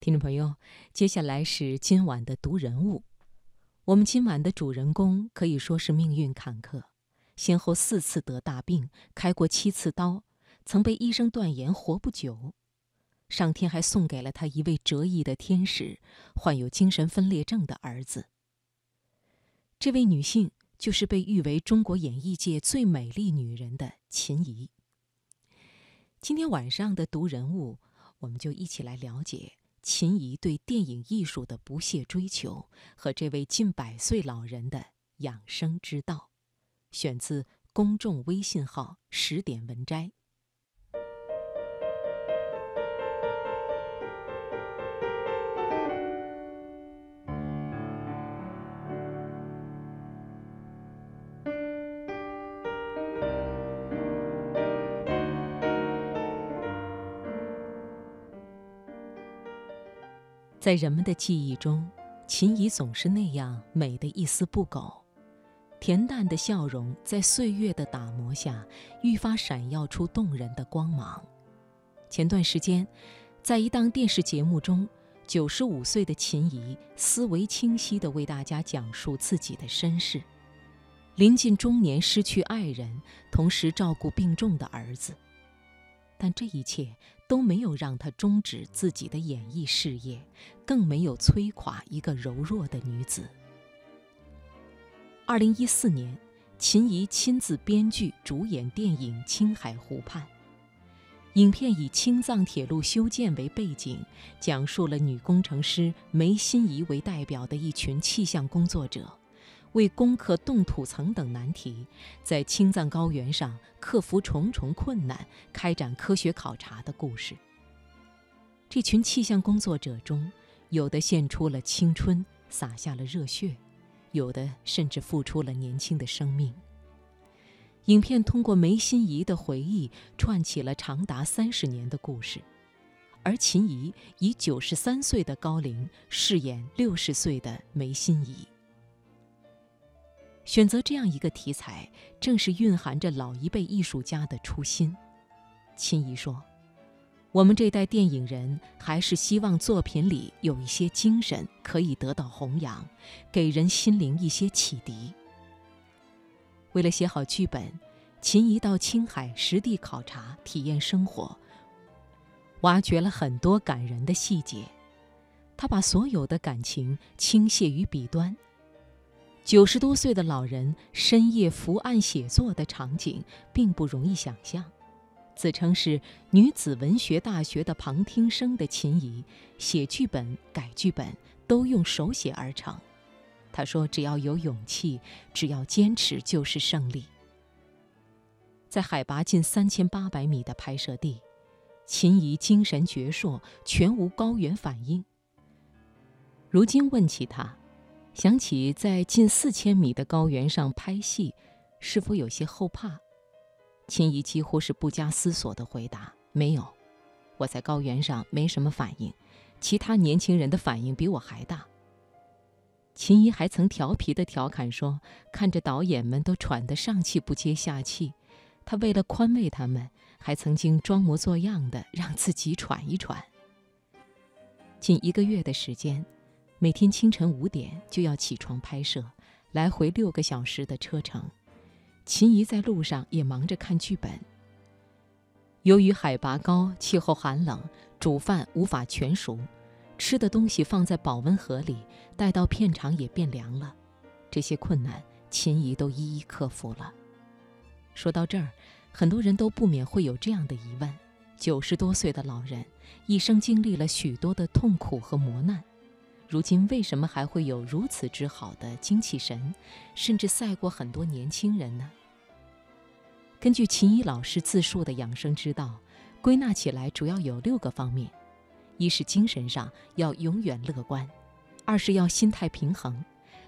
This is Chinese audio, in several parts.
听众朋友，接下来是今晚的读人物。我们今晚的主人公可以说是命运坎坷，先后四次得大病，开过七次刀，曾被医生断言活不久。上天还送给了他一位折翼的天使，患有精神分裂症的儿子。这位女性就是被誉为中国演艺界最美丽女人的秦怡。今天晚上的读人物，我们就一起来了解。秦怡对电影艺术的不懈追求和这位近百岁老人的养生之道，选自公众微信号十点文摘。在人们的记忆中，秦怡总是那样美得一丝不苟，恬淡的笑容在岁月的打磨下愈发闪耀出动人的光芒。前段时间，在一档电视节目中，九十五岁的秦怡思维清晰地为大家讲述自己的身世：临近中年，失去爱人，同时照顾病重的儿子。但这一切都没有让她终止自己的演艺事业，更没有摧垮一个柔弱的女子。二零一四年，秦怡亲自编剧主演电影《青海湖畔》，影片以青藏铁路修建为背景，讲述了女工程师梅心怡为代表的一群气象工作者。为攻克冻土层等难题，在青藏高原上克服重重困难，开展科学考察的故事。这群气象工作者中，有的献出了青春，洒下了热血；有的甚至付出了年轻的生命。影片通过梅心怡的回忆，串起了长达三十年的故事，而秦怡以九十三岁的高龄饰演六十岁的梅心怡。选择这样一个题材，正是蕴含着老一辈艺术家的初心。秦怡说：“我们这代电影人还是希望作品里有一些精神可以得到弘扬，给人心灵一些启迪。”为了写好剧本，秦怡到青海实地考察、体验生活，挖掘了很多感人的细节。他把所有的感情倾泻于笔端。九十多岁的老人深夜伏案写作的场景并不容易想象。自称是女子文学大学的旁听生的秦怡，写剧本、改剧本都用手写而成。他说：“只要有勇气，只要坚持，就是胜利。”在海拔近三千八百米的拍摄地，秦怡精神矍铄，全无高原反应。如今问起他。想起在近四千米的高原上拍戏，是否有些后怕？秦怡几乎是不加思索地回答：“没有，我在高原上没什么反应，其他年轻人的反应比我还大。”秦怡还曾调皮地调侃说：“看着导演们都喘得上气不接下气，他为了宽慰他们，还曾经装模作样的让自己喘一喘。”近一个月的时间。每天清晨五点就要起床拍摄，来回六个小时的车程。秦怡在路上也忙着看剧本。由于海拔高、气候寒冷，煮饭无法全熟，吃的东西放在保温盒里，带到片场也变凉了。这些困难，秦怡都一一克服了。说到这儿，很多人都不免会有这样的疑问：九十多岁的老人，一生经历了许多的痛苦和磨难。如今为什么还会有如此之好的精气神，甚至赛过很多年轻人呢？根据秦怡老师自述的养生之道，归纳起来主要有六个方面：一是精神上要永远乐观；二是要心态平衡；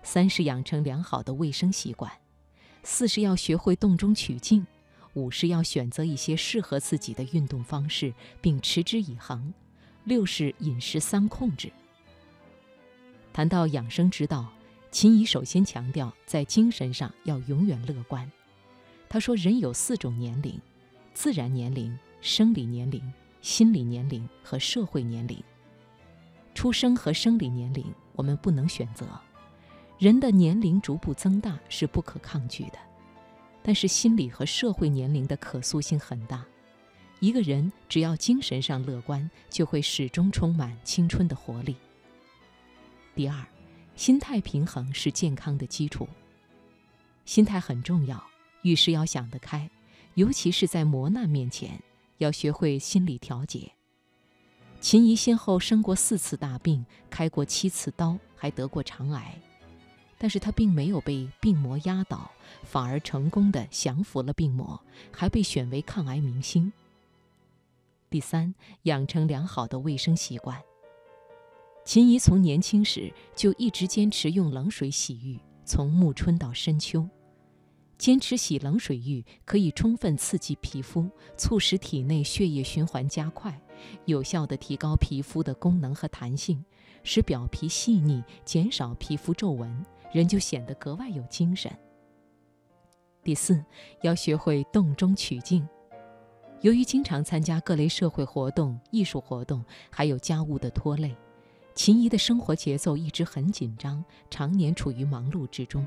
三是养成良好的卫生习惯；四是要学会动中取静；五是要选择一些适合自己的运动方式并持之以恒；六是饮食三控制。谈到养生之道，秦怡首先强调在精神上要永远乐观。他说：“人有四种年龄：自然年龄、生理年龄、心理年龄和社会年龄。出生和生理年龄我们不能选择，人的年龄逐步增大是不可抗拒的，但是心理和社会年龄的可塑性很大。一个人只要精神上乐观，就会始终充满青春的活力。第二，心态平衡是健康的基础。心态很重要，遇事要想得开，尤其是在磨难面前，要学会心理调节。秦怡先后生过四次大病，开过七次刀，还得过肠癌，但是她并没有被病魔压倒，反而成功的降服了病魔，还被选为抗癌明星。第三，养成良好的卫生习惯。秦怡从年轻时就一直坚持用冷水洗浴，从暮春到深秋，坚持洗冷水浴可以充分刺激皮肤，促使体内血液循环加快，有效地提高皮肤的功能和弹性，使表皮细腻，减少皮肤皱纹，人就显得格外有精神。第四，要学会动中取静。由于经常参加各类社会活动、艺术活动，还有家务的拖累，秦怡的生活节奏一直很紧张，常年处于忙碌之中。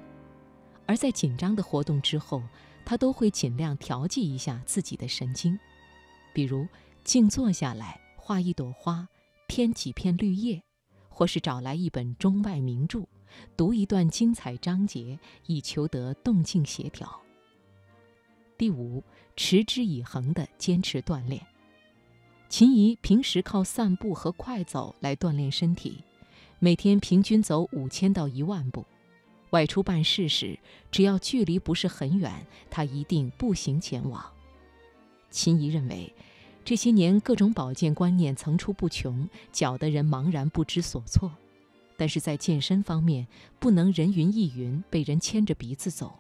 而在紧张的活动之后，她都会尽量调剂一下自己的神经，比如静坐下来画一朵花，添几片绿叶，或是找来一本中外名著，读一段精彩章节，以求得动静协调。第五，持之以恒地坚持锻炼。秦怡平时靠散步和快走来锻炼身体，每天平均走五千到一万步。外出办事时，只要距离不是很远，他一定步行前往。秦怡认为，这些年各种保健观念层出不穷，搅得人茫然不知所措。但是在健身方面，不能人云亦云，被人牵着鼻子走。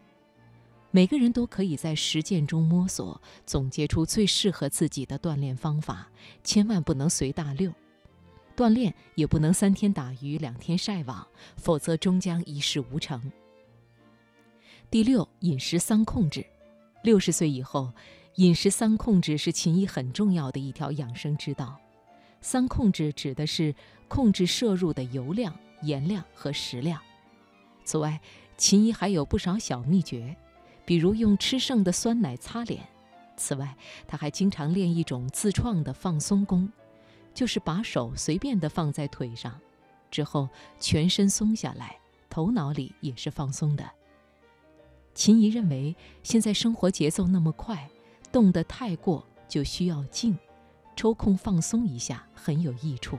每个人都可以在实践中摸索，总结出最适合自己的锻炼方法，千万不能随大溜。锻炼也不能三天打鱼两天晒网，否则终将一事无成。第六，饮食三控制。六十岁以后，饮食三控制是秦怡很重要的一条养生之道。三控制指的是控制摄入的油量、盐量和食量。此外，秦怡还有不少小秘诀。比如用吃剩的酸奶擦脸，此外，他还经常练一种自创的放松功，就是把手随便地放在腿上，之后全身松下来，头脑里也是放松的。秦怡认为，现在生活节奏那么快，动得太过就需要静，抽空放松一下很有益处。